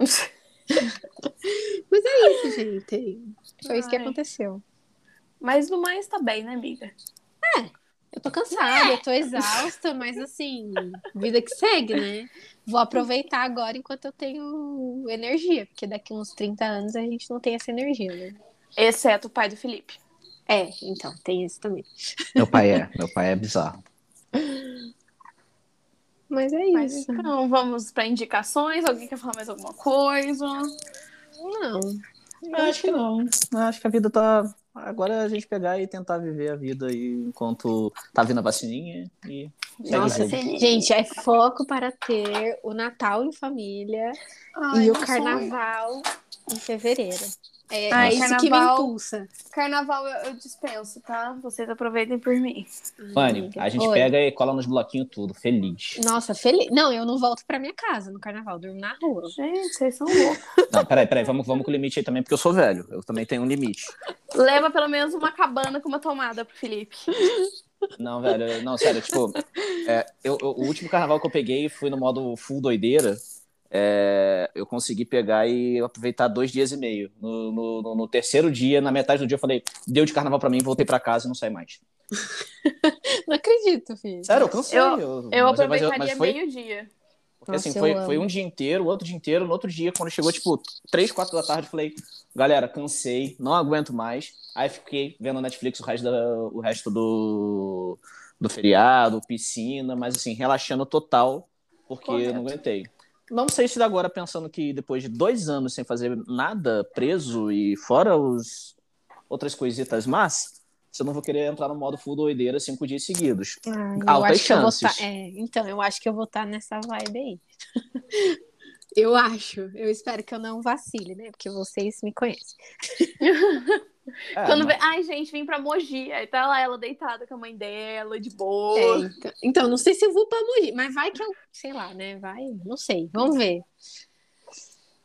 Mas é isso, gente. Foi isso que Ai. aconteceu. Mas no mais tá bem, né, amiga? Eu tô cansada, eu tô exausta, mas assim, vida que segue, né? Vou aproveitar agora enquanto eu tenho energia, porque daqui uns 30 anos a gente não tem essa energia, né? Exceto o pai do Felipe. É, então, tem isso também. Meu pai é, meu pai é bizarro. Mas é Mas isso. então, vamos pra indicações. Alguém quer falar mais alguma coisa? Não. Eu acho que não. Eu acho que a vida tá. Agora é a gente pegar e tentar viver a vida aí enquanto tá vindo a vacininha e. Nossa, gente, é foco para ter o Natal em família Ai, e o carnaval em fevereiro. É, Ai, é isso que me carnaval- impulsa. Carnaval eu, eu dispenso, tá? Vocês aproveitem por mim. Fanny, Amiga. a gente Oi. pega e cola nos bloquinhos tudo, feliz. Nossa, feliz. Não, eu não volto pra minha casa no carnaval, durmo na rua. Gente, vocês são loucos. Não, peraí, peraí, vamos, vamos com o limite aí também, porque eu sou velho. Eu também tenho um limite. Leva pelo menos uma cabana com uma tomada pro Felipe. Não, velho, não, sério, tipo, é, eu, eu- o último carnaval que eu peguei fui no modo full doideira. É, eu consegui pegar e aproveitar dois dias e meio. No, no- no- no terceiro dia, na metade do dia, eu falei, deu de carnaval pra mim, voltei pra casa e não saí mais. Não acredito, filho. Sério, eu cansei. Eu- eu, Eu mas, mas, aproveitaria mas foi, meio-dia. porque, Nossa, assim, foi, foi um dia inteiro, outro dia inteiro, no outro dia, quando chegou, tipo, três, quatro da tarde, eu falei, galera, cansei, não aguento mais. Aí fiquei vendo Netflix o resto, da- o resto do, do feriado, piscina, mas assim, relaxando total, porque eu não aguentei. Não sei se agora, pensando que depois de dois anos sem fazer nada, preso e fora os outras coisitas, mas se eu não vou querer entrar no modo full doideira cinco dias seguidos. Ah, Altas vou chances. tá- é, então, eu acho que eu vou estar nessa vibe aí. eu acho. Eu espero que eu não vacile, né? Porque vocês me conhecem. É, Quando mas- ai, gente, vim pra Mogi. Aí tá lá ela deitada com a mãe dela, de boa. É, então, então, não sei se eu vou pra Mogi, mas vai que eu, sei lá, né? Vai, não sei. Vamos ver.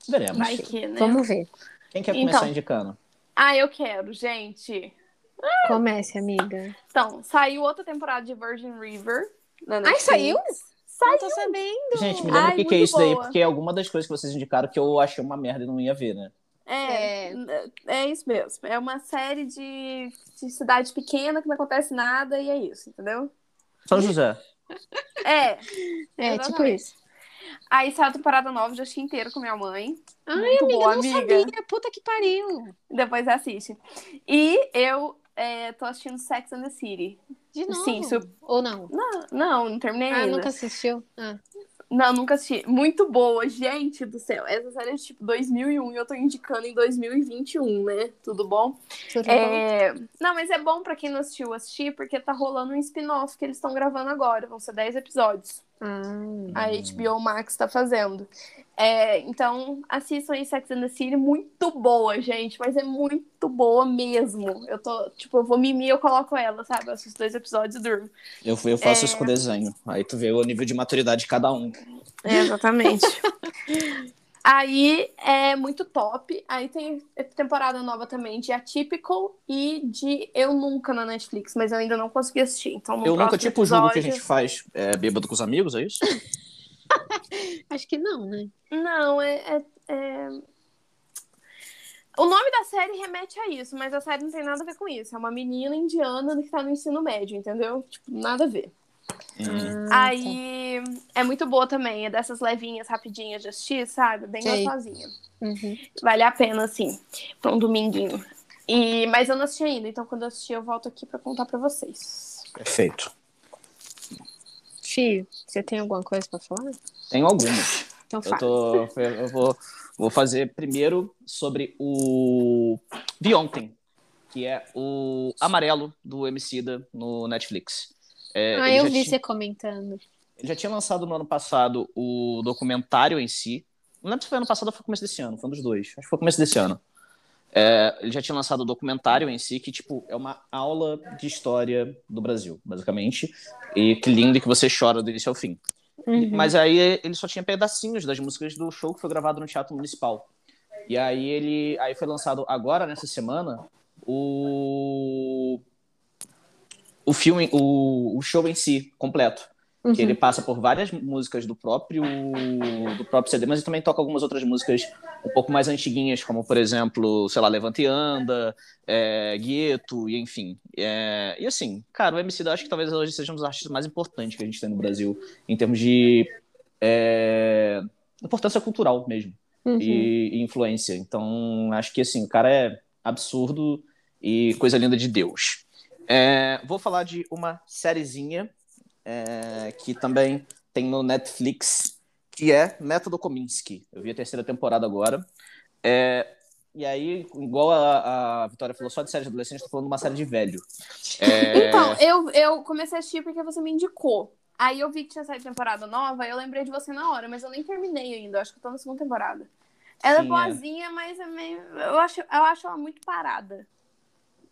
Veremos. Vai que, né? Vamos ver. Quem quer Então. começar indicando? Ah, eu quero, gente. Comece, amiga. Então, saiu outra temporada de Virgin River. na Ai, saiu? Saiu. Não tô sabendo. Gente, me lembra o que, que é isso daí, boa. porque é alguma das coisas que vocês indicaram que eu achei uma merda e não ia ver, né? É, é isso mesmo. É uma série de, de cidade pequena que não acontece nada e é isso, entendeu? São José. É. É, tipo isso. Aí saiu a temporada nova, já assisti inteiro com minha mãe. Ai, Muito amiga, boa, não amiga. sabia. Puta que pariu. Depois assiste. E eu é, tô assistindo Sex and the City. De novo. Sim, Ou não? Não, não, não terminei Ah, ainda. nunca assistiu? Ah. Não, nunca assisti. Muito boa, gente do céu. Essa série é de tipo 2001 e eu tô indicando em 2021, né? Tudo bom? Tudo bom? É... Não, mas é bom pra quem não assistiu assistir, porque tá rolando um spin-off que eles estão gravando agora. Vão ser 10 episódios. Ah, A HBO Max tá fazendo. É, então, assistam aí Sex and the City. Muito boa, gente. Mas é muito boa mesmo. Eu tô, tipo, eu vou mimir eu coloco ela, sabe? Eu assisto dois episódios e durmo. Eu, eu faço É. isso com desenho. Aí tu vê o nível de maturidade de cada um. É, exatamente. Aí é muito top. Aí tem temporada nova também de Atypical e de Eu Nunca na Netflix, mas eu ainda não consegui assistir. Então, no eu nunca, tipo, julgo que a gente faz é, bêbado com os amigos, é isso? acho que não, né? Não, é, é- é- O nome da série remete a isso, mas a série não tem nada a ver com isso. É uma menina indiana que tá no ensino médio, entendeu? Tipo, nada a ver. Hum. Ah, Aí é muito boa também, é dessas levinhas, rapidinhas de assistir, sabe? Bem Sei. gostosinha. Uhum. Vale a pena, assim, pra um dominguinho. E... Mas eu não assisti ainda, então quando eu assistir eu volto aqui pra contar pra vocês. Perfeito. Fio, você tem alguma coisa pra falar? Tenho algumas. Então Eu, tô, eu vou, vou fazer primeiro sobre o de ontem, que é o Amarelo do Emicida no Netflix. É, ah, eu vi tinha- você comentando. Ele já tinha lançado no ano passado o documentário em si. Não lembro se foi ano passado ou foi começo desse ano, foi um dos dois. Acho que foi começo desse ano. É, ele já tinha lançado o documentário em si, que, tipo, é uma aula de história do Brasil, basicamente. E que lindo que você chora do início ao fim. Uhum. Mas aí ele só tinha pedacinhos das músicas do show que foi gravado no Teatro Municipal. E aí ele aí foi lançado agora nessa semana o o filme, o, o show em si completo, Uhum. que ele passa por várias músicas do próprio do próprio CD, mas ele também toca algumas outras músicas um pouco mais antiguinhas, como por exemplo, sei lá, Levanta e Anda, é, Gueto, e enfim. É, e assim, cara, o MC da acho que talvez hoje seja um dos artistas mais importantes que a gente tem no Brasil em termos de é, importância cultural mesmo Uhum. e, e influência. Então, acho que assim, o cara é absurdo e coisa linda de Deus. É, vou falar de uma sériezinha é, que também tem no Netflix, que é Método Kominsky. Eu vi a terceira temporada agora. É, E aí, igual a, a Vitória falou, só de série de adolescente, tô falando de uma série de velho. É... Então, eu, eu comecei a assistir porque você me indicou. Aí eu vi que tinha saído temporada nova, eu lembrei de você na hora, mas eu nem terminei ainda. Eu acho que eu tô na segunda temporada. Ela Sim, é é. boazinha, mas é meio. Eu acho, eu acho ela muito parada.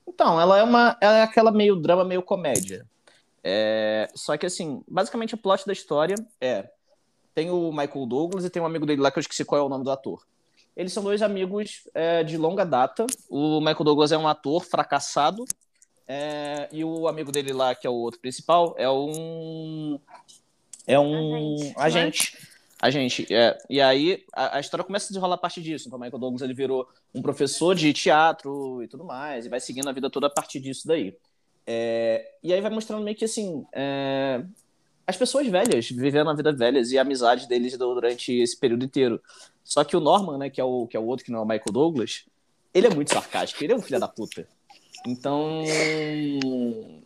Então, ela é uma. Ela é aquela meio drama, meio comédia. É, Só que assim, basicamente o plot da história é. Tem o Michael Douglas e tem um amigo dele lá que eu esqueci qual é o nome do ator. Eles são dois amigos é, de longa data. O Michael Douglas é um ator fracassado. é, E o amigo dele lá, que é o outro principal, é um. É um Agente, agente. Agente, é. E aí a, a história começa a desenrolar a partir disso. Então o Michael Douglas ele virou um professor de teatro e tudo mais, e vai seguindo a vida toda a partir disso daí. É, e aí vai mostrando meio que assim. é, as pessoas velhas, vivendo a vida velhas e a amizade deles durante esse período inteiro. Só que o Norman, né, que é o, que é o outro que não é o Michael Douglas, ele é muito sarcástico, ele é um filho da puta. Então,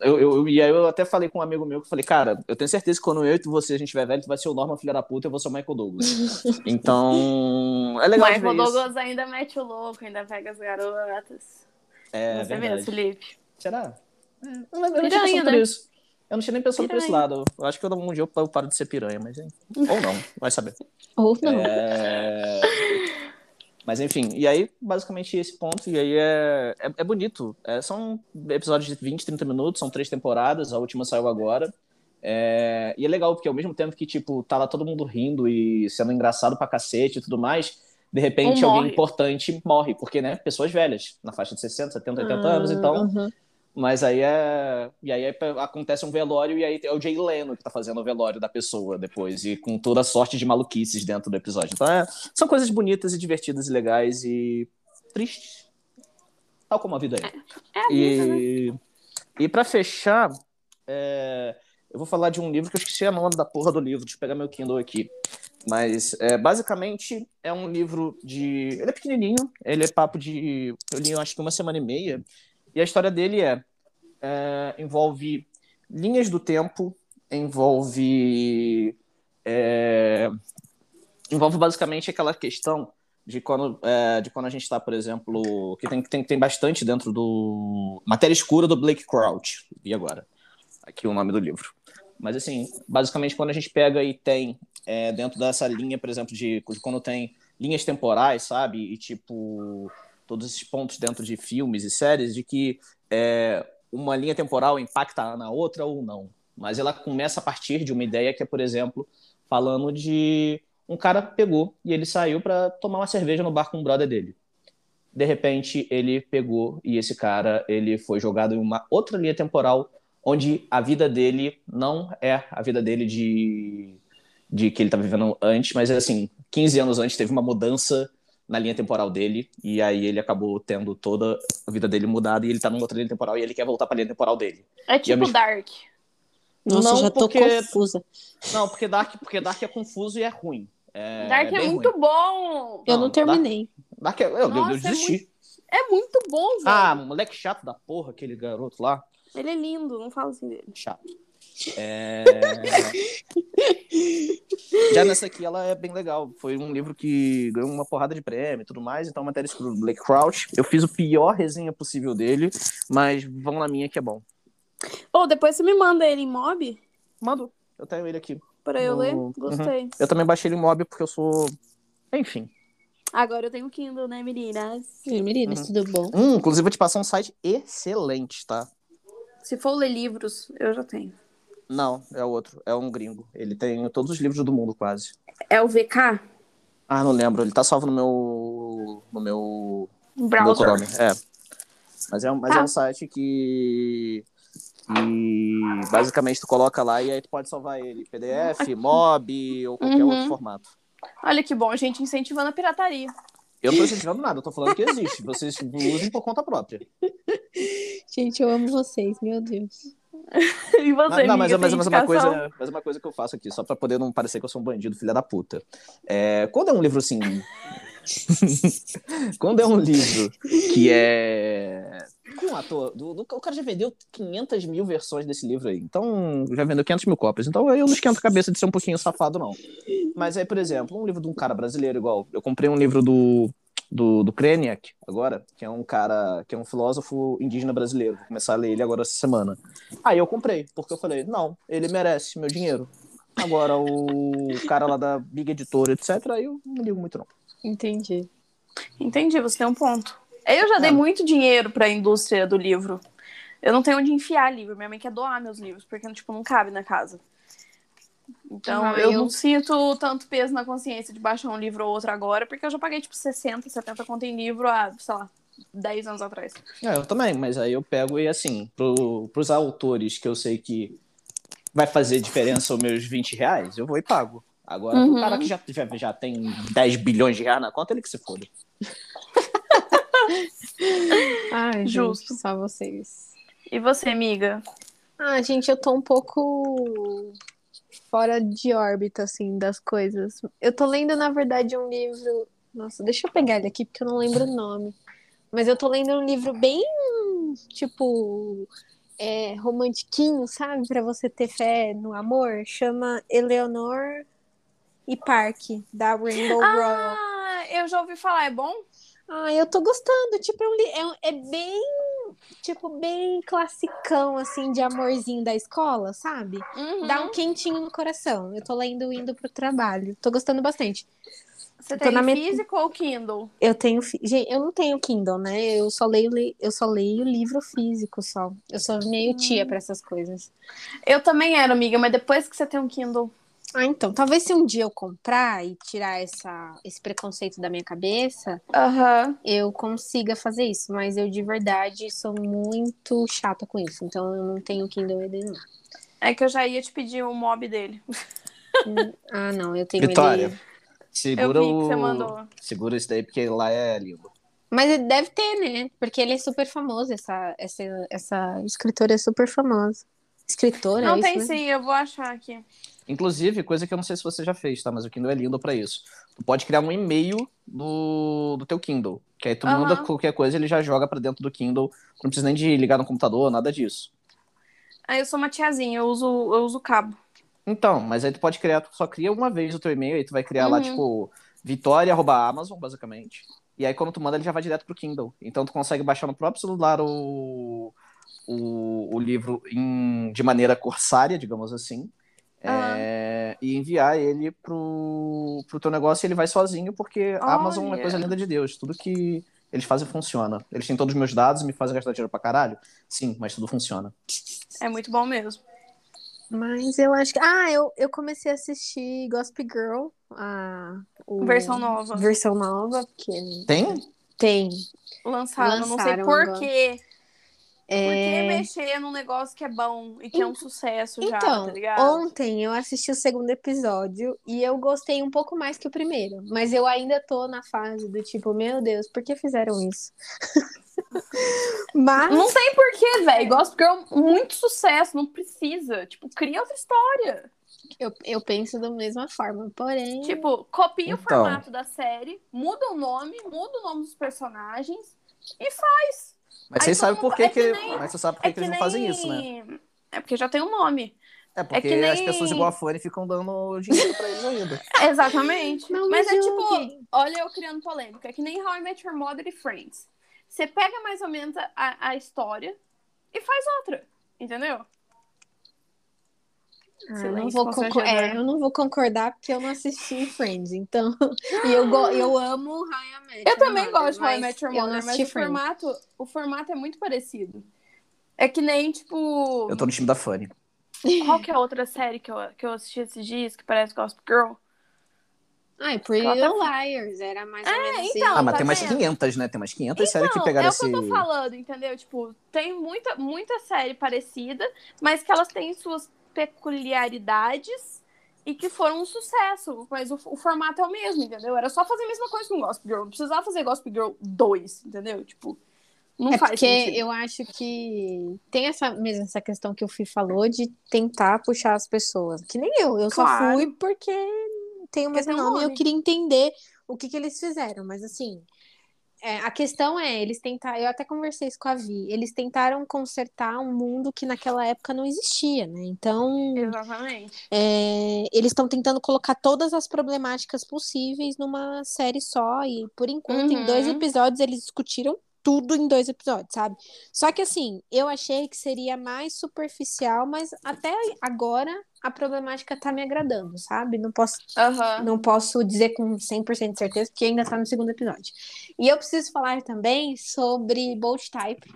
eu, eu, e aí eu até falei com um amigo meu que eu falei, cara, eu tenho certeza que quando eu e você a gente tiver velho, tu vai ser o Norman filho da puta e eu vou ser o Michael Douglas. Então, é legal ver Michael isso. Douglas ainda mete o louco, ainda pega as garotas. É você verdade. mesmo, Felipe. Será? Eu não eu não tinha pensado por né? isso. Eu não tinha nem pensado por esse lado. Eu acho que eu, um dia eu paro de ser piranha, mas. Ou não, vai saber. Ou não. É... Mas enfim, e aí, basicamente, esse ponto, e aí é, é, é bonito. É, são episódios de 20, 30 minutos, são três temporadas, a última saiu agora. É, E é legal, porque ao mesmo tempo que, tipo, tá lá todo mundo rindo e sendo engraçado pra cacete e tudo mais, de repente Um alguém morre. importante morre, porque, né, pessoas velhas, na faixa de 60, 70, 80 anos, então Uhum. Mas aí é. E aí é- acontece um velório e aí é o Jay Leno que tá fazendo o velório da pessoa depois. E com toda sorte de maluquices dentro do episódio. Então é, são coisas bonitas e divertidas e legais e tristes. Tal como a vida é. É a vida, né? E, e para fechar, é, eu vou falar de um livro que eu esqueci o nome da porra do livro. Deixa eu pegar meu Kindle aqui. Mas é, basicamente é um livro de. Ele é pequenininho, ele é papo de. Eu li acho que uma semana e meia. E a história dele é, é, envolve linhas do tempo, envolve é, envolve basicamente aquela questão de quando, é, de quando a gente está, por exemplo, que tem, tem, tem bastante dentro do Matéria Escura do Blake Crouch. E agora? Aqui o nome do livro. Mas assim, basicamente quando a gente pega e tem é, dentro dessa linha, por exemplo, de quando tem linhas temporais, sabe? E tipo todos esses pontos dentro de filmes e séries de que é, uma linha temporal impacta na outra ou não. Mas ela começa a partir de uma ideia que é, por exemplo, falando de um cara pegou e ele saiu para tomar uma cerveja no bar com o brother dele. De repente, ele pegou e esse cara ele foi jogado em uma outra linha temporal onde a vida dele não é a vida dele de, de que ele tá vivendo antes, mas assim, 15 anos antes teve uma mudança na linha temporal dele, e aí ele acabou tendo toda a vida dele mudada, e ele tá numa outra linha temporal, e ele quer voltar pra linha temporal dele. É tipo mesmo- Dark. Nossa, Não, já tô porque- confusa. Não, porque Dark, porque Dark é confuso e é ruim. É, Dark é, bem muito ruim. bom. Eu Não, não terminei. Dark é, eu, eu, Nossa, eu é desisti. É muito bom, velho. ah, moleque chato da porra, aquele garoto lá. Ele é lindo, não fala assim dele. Chato. É... Já nessa aqui, ela é bem legal. Foi um livro que ganhou uma porrada de prêmio e tudo mais. Então, matéria escura do Blake Crouch. Eu fiz o pior resenha possível dele, mas vão na minha que é bom. Ô, depois você me manda ele em mob Mando. Eu tenho ele aqui. pra eu No- ler. Uhum. Gostei. Eu também baixei ele em mob porque eu sou. Enfim. Agora eu tenho Kindle, né, meninas? Meninas, Uhum. tudo bom? Hum, inclusive, vou te passar um site excelente, tá? Se for ler livros, eu já tenho. Não, é outro. É um gringo. Ele tem todos os livros do mundo, quase. É o VK? Ah, não lembro. Ele tá salvo no meu. no meu. no meu Browser. Chrome. É. Mas é um, mas Tá. é um site que. que basicamente tu coloca lá e aí tu pode salvar ele. PDF, MOB ou qualquer Uhum. outro formato. Olha que bom, a gente incentivando a pirataria. Eu não tô incentivando nada, eu tô falando que existe. Vocês usem por conta própria. Gente, eu amo vocês, meu Deus. E você, Não, não, mas, mas, mas, uma coisa, mas uma coisa que eu faço aqui, só pra poder não parecer que eu sou um bandido, filha da puta. É, quando é um livro assim. quando é um livro que é. Com um ator. Do, do- o cara já vendeu 500 mil versões desse livro aí. Então, já vendeu 500 mil cópias. Então, eu não esquento a cabeça de ser um pouquinho safado, não. Mas aí, por exemplo, um livro de um cara brasileiro igual. Eu comprei um livro do, do, do Kreniak, agora, que é um cara, que é um filósofo indígena brasileiro. Vou começar a ler ele agora essa semana. Aí eu comprei, porque eu falei, não, ele merece meu dinheiro. Agora, o cara lá da Big Editora, etc., aí eu não ligo muito, não. Entendi. Entendi, você tem um ponto. Eu já dei É. muito dinheiro pra indústria do livro. Eu não tenho onde enfiar livro. Minha mãe quer doar meus livros, porque tipo, não cabe na casa. Então, Ah, eu, eu- não sinto tanto peso na consciência de baixar um livro ou outro agora, porque eu já paguei, tipo, 60, 70 conto em livro há, sei lá, 10 anos atrás. É, eu também, mas aí eu pego e assim, pro, pros autores que eu sei que vai fazer diferença os meus 20 reais, eu vou e pago. Agora, Uhum. pro cara que já, já, já tem 10 bilhões de reais na conta, ele que se foda. Ai, Justo. Justo. só vocês. E você, amiga? Ah, gente, eu tô um pouco fora de órbita, assim, das coisas. Eu tô lendo, na verdade, um livro. Nossa, deixa eu pegar ele aqui, porque eu não lembro o nome. Mas eu tô lendo um livro bem, tipo, é, romantiquinho, sabe? Pra você ter fé no amor. Chama Eleanor e Park, da Rainbow Royal. Ah, eu já ouvi falar, é bom? Ah, eu tô gostando. Tipo, é, um é é bem, tipo, bem classicão, assim, de amorzinho da escola, sabe? Uhum. Dá um quentinho no coração. Eu tô lendo indo pro trabalho. Tô gostando bastante. Você tem met- físico ou Kindle? Eu tenho, gente, eu não tenho Kindle, né? Eu só leio, eu só leio livro físico só. Eu sou meio tia pra essas coisas. Eu também era, amiga, mas depois que você tem um Kindle. Ah, então, talvez se um dia eu comprar e tirar essa, esse preconceito da minha cabeça, Aham. eu consiga fazer isso, mas eu de verdade sou muito chata com isso, então eu não tenho Kindle ED não. É que eu já ia te pedir o mob dele. Ah, não, eu tenho Vitória, ele. segura Eu vi que o... você mandou. Segura isso daí, porque lá é lindo. Mas ele deve ter, né? Porque ele é super famoso, essa, essa, essa escritora é super famosa. Escritora, Não é tem isso, né? sim, eu vou achar aqui. Inclusive, coisa que eu não sei se você já fez, tá? Mas o Kindle é lindo pra isso. Tu pode criar um e-mail do, do teu Kindle. Que aí tu manda qualquer coisa, ele já joga pra dentro do Kindle. Não precisa nem de ligar no computador, nada disso. Aí eu sou uma tiazinha, eu uso, eu uso cabo. Então, mas aí tu pode criar, tu só cria uma vez o teu e-mail, aí tu vai criar lá, Uhum. tipo, vitória.amazon, basicamente. E aí quando tu manda, ele já vai direto pro Kindle. Então tu consegue baixar no próprio celular o, o, o livro em, de maneira corsária, digamos assim. Ah. é, e enviar ele pro, pro teu negócio e ele vai sozinho, porque a Amazon é coisa linda de Deus. Tudo que eles fazem funciona. Eles têm todos os meus dados e me fazem gastar dinheiro pra caralho? Sim, mas tudo funciona. É muito bom mesmo. Mas eu acho que. Ah, eu, eu comecei a assistir Gossip Girl, a o- Versão nova. Versão nova, porque Tem? tem. Lançado, não sei Lançaram por quê. Por que É... mexer num negócio que é bom e que é um sucesso já, Então, tá ligado? ontem eu assisti o segundo episódio e eu gostei um pouco mais que o primeiro. Mas eu ainda tô na fase do tipo, meu Deus, por que fizeram isso? mas. Não tem porquê, velho. Gospel Girl, muito sucesso, não precisa. Tipo, cria outra história. Eu, eu penso da mesma forma, porém. Tipo, copia o Então. formato da série, muda o nome, muda o nome dos personagens e faz. Mas vocês todo sabem por mundo- que, é que que, nem- mas você sabe por que, É que que eles nem... não fazem isso, né? É porque já tem um nome. É porque que nem- as pessoas igual a Fanny ficam dando dinheiro pra eles ainda. Exatamente. Não, mas é tipo, olha eu criando polêmica. É que nem How I Met Your Mother e Friends. Você pega mais ou menos a, a história e faz outra. Entendeu? Ah, eu, não vou é, eu não vou concordar porque eu não assisti Friends, então. e eu, go- eu amo How I Met Eu também Mother, gosto de eu não Mother, mas o formato, o formato é muito parecido. É que nem, tipo. Eu tô no time da Fanny. Qual que é a outra série que eu, que eu assisti esses dias que parece Gospel Girl? Ai, Pretty Ela Little tá- Liars, era mais ou É, menos então. Ah, mas tá tem mais vendo? 500, né? Tem mais 500 séries que Não, pegaram é esse... o que eu tô falando, entendeu? Tipo, tem muita, muita série parecida, mas que elas têm suas peculiaridades e que foram um sucesso. Mas o, o formato é o mesmo, entendeu? Era só fazer a mesma coisa com Gospel Girl. Não precisava fazer Gospel Girl 2, entendeu? Tipo, não É faz porque sentido. eu acho que tem essa mesmo essa questão que o Fih falou de tentar puxar as pessoas. Que nem eu, eu só Claro. fui porque tem o mesmo nome e eu nome. queria entender o que, que eles fizeram. Mas assim, é, a questão é, eles tentaram, eu até conversei isso com a Vi, eles tentaram consertar um mundo que naquela época não existia, né? Então, Exatamente. é, eles estão tentando colocar todas as problemáticas possíveis numa série só, e por enquanto, em dois Uhum. episódios, eles discutiram tudo em dois episódios, sabe? Só que assim, eu achei que seria mais superficial, mas até agora a problemática tá me agradando, sabe? Não posso Aham. não posso dizer com 100% de certeza, porque ainda tá no segundo episódio. E eu preciso falar também sobre Bolt Type,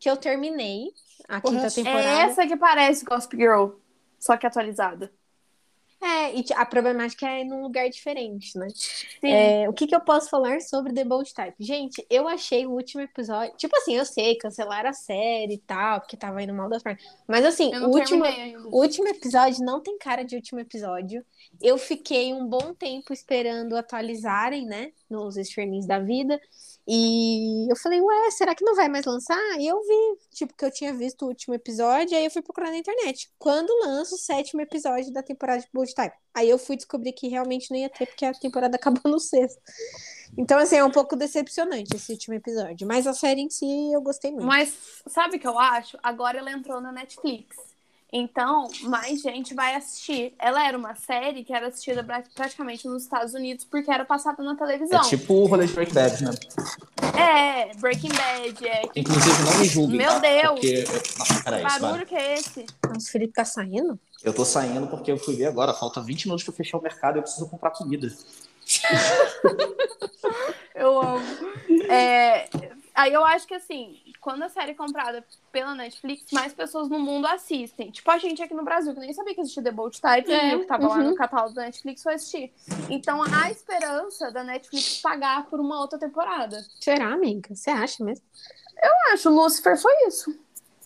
que eu terminei a quinta Correto. temporada. É essa que parece Gossip Girl, só que atualizada. É, e a problemática é num lugar diferente, né? É, o que, que eu posso falar sobre The Bold Type? Gente, eu achei o último episódio. Tipo assim, eu sei, cancelaram a série e tal, porque tava indo mal das pernas. Mas assim, o último, o último episódio não tem cara de último episódio. Eu fiquei um bom tempo esperando atualizarem, né? Nos streamings da vida. E eu falei, ué, será que não vai mais lançar? E eu vi, tipo, que eu tinha visto o último episódio, aí eu fui procurar na internet. Quando lança o sétimo episódio da temporada de Bold Type? Aí eu fui descobrir que realmente não ia ter, porque a temporada acabou no sexto. Então, assim, é um pouco decepcionante esse último episódio. Mas a série em si eu gostei muito. Mas sabe o que eu acho? Agora ela entrou na Netflix. Então, mais gente vai assistir. Ela era uma série que era assistida pra- praticamente nos Estados Unidos porque era passada na É televisão. tipo o rolê de Break Bad, né? É, Breaking Bad, é. Inclusive, não me julguem. Meu tá? Deus! Porque... Nossa, Que barulho que é esse? Nossa, o Felipe tá saindo? Eu tô saindo porque eu fui ver agora. Falta 20 minutos pra fechar o mercado e eu preciso comprar comida. Eu amo. É, aí eu acho que assim, quando a série é comprada pela Netflix, mais pessoas no mundo assistem. Tipo a gente aqui no Brasil, que nem sabia que existia The Bold Type, É, viu que tava lá uhum. no catálogo da Netflix, foi assistir. Então há esperança da Netflix pagar por uma outra temporada. Será, amiga? Você acha mesmo? Eu acho, Lucifer foi isso.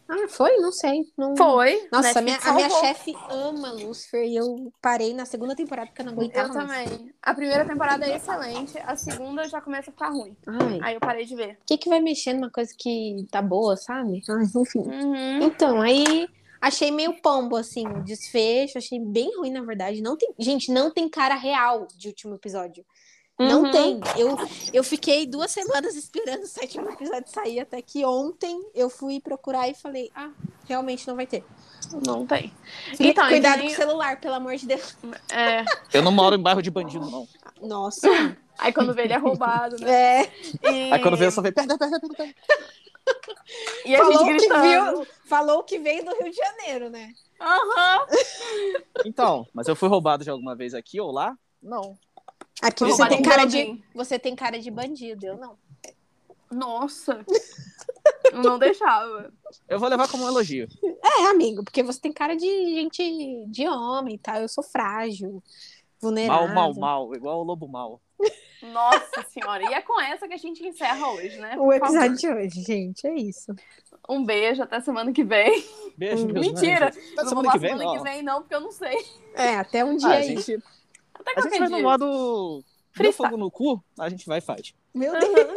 Ah, foi? Não sei. Não... Foi. Nossa, a minha, a chefe ama Lucifer e eu parei na segunda temporada porque eu não aguentava Eu mais. também. A primeira temporada é excelente, a segunda já começa a ficar ruim. Ai, Aí eu parei de ver. o que, que vai mexer numa coisa que tá boa, sabe? Ai, enfim. Uhum. Então, aí achei meio pombo, assim, o desfecho. Achei bem ruim, na verdade. Não tem... Gente, não tem cara real de último episódio. Não Uhum. tem. Eu, eu fiquei duas semanas esperando o sétimo episódio sair, até que ontem eu fui procurar e falei, ah, realmente não vai ter. Não tem. Então, cuidado com o celular, pelo amor de Deus. É. Eu não moro em bairro de bandido, não. Nossa. Aí quando vê ele é roubado, né? É, E, Aí quando vê, eu só vê, perde, perde, perde, perde. e a falou gente que, viu, falou que veio do Rio de Janeiro, né? Aham. Então, mas eu fui roubado de alguma vez aqui ou lá? Não. Aqui você tem em cara de você tem cara de bandido, eu não. Nossa. Eu não deixava. Eu vou levar como um elogio. É, amigo, porque você tem cara de gente de homem, tá? Eu sou frágil, vulnerável. Mal, mal, mal. Igual o lobo mal. Nossa senhora. E é com essa que a gente encerra hoje, né? O Por favor. episódio de hoje, gente, é isso. Um beijo, até semana que vem. Beijo, Mentira. Até não vou semana que vem, semana não. que vem, não, porque eu não sei. É, até um dia Ah, a aí. gente, até a gente vai no modo. Deu fogo no cu, a gente vai e faz. Meu uhum. Deus!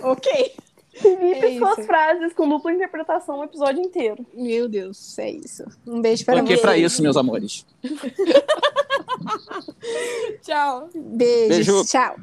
ok. Limite é suas isso. frases com dupla interpretação o episódio inteiro. Meu Deus, é isso. Um beijo para Porque para isso, meus amores. tchau. Beijos, beijo. Tchau.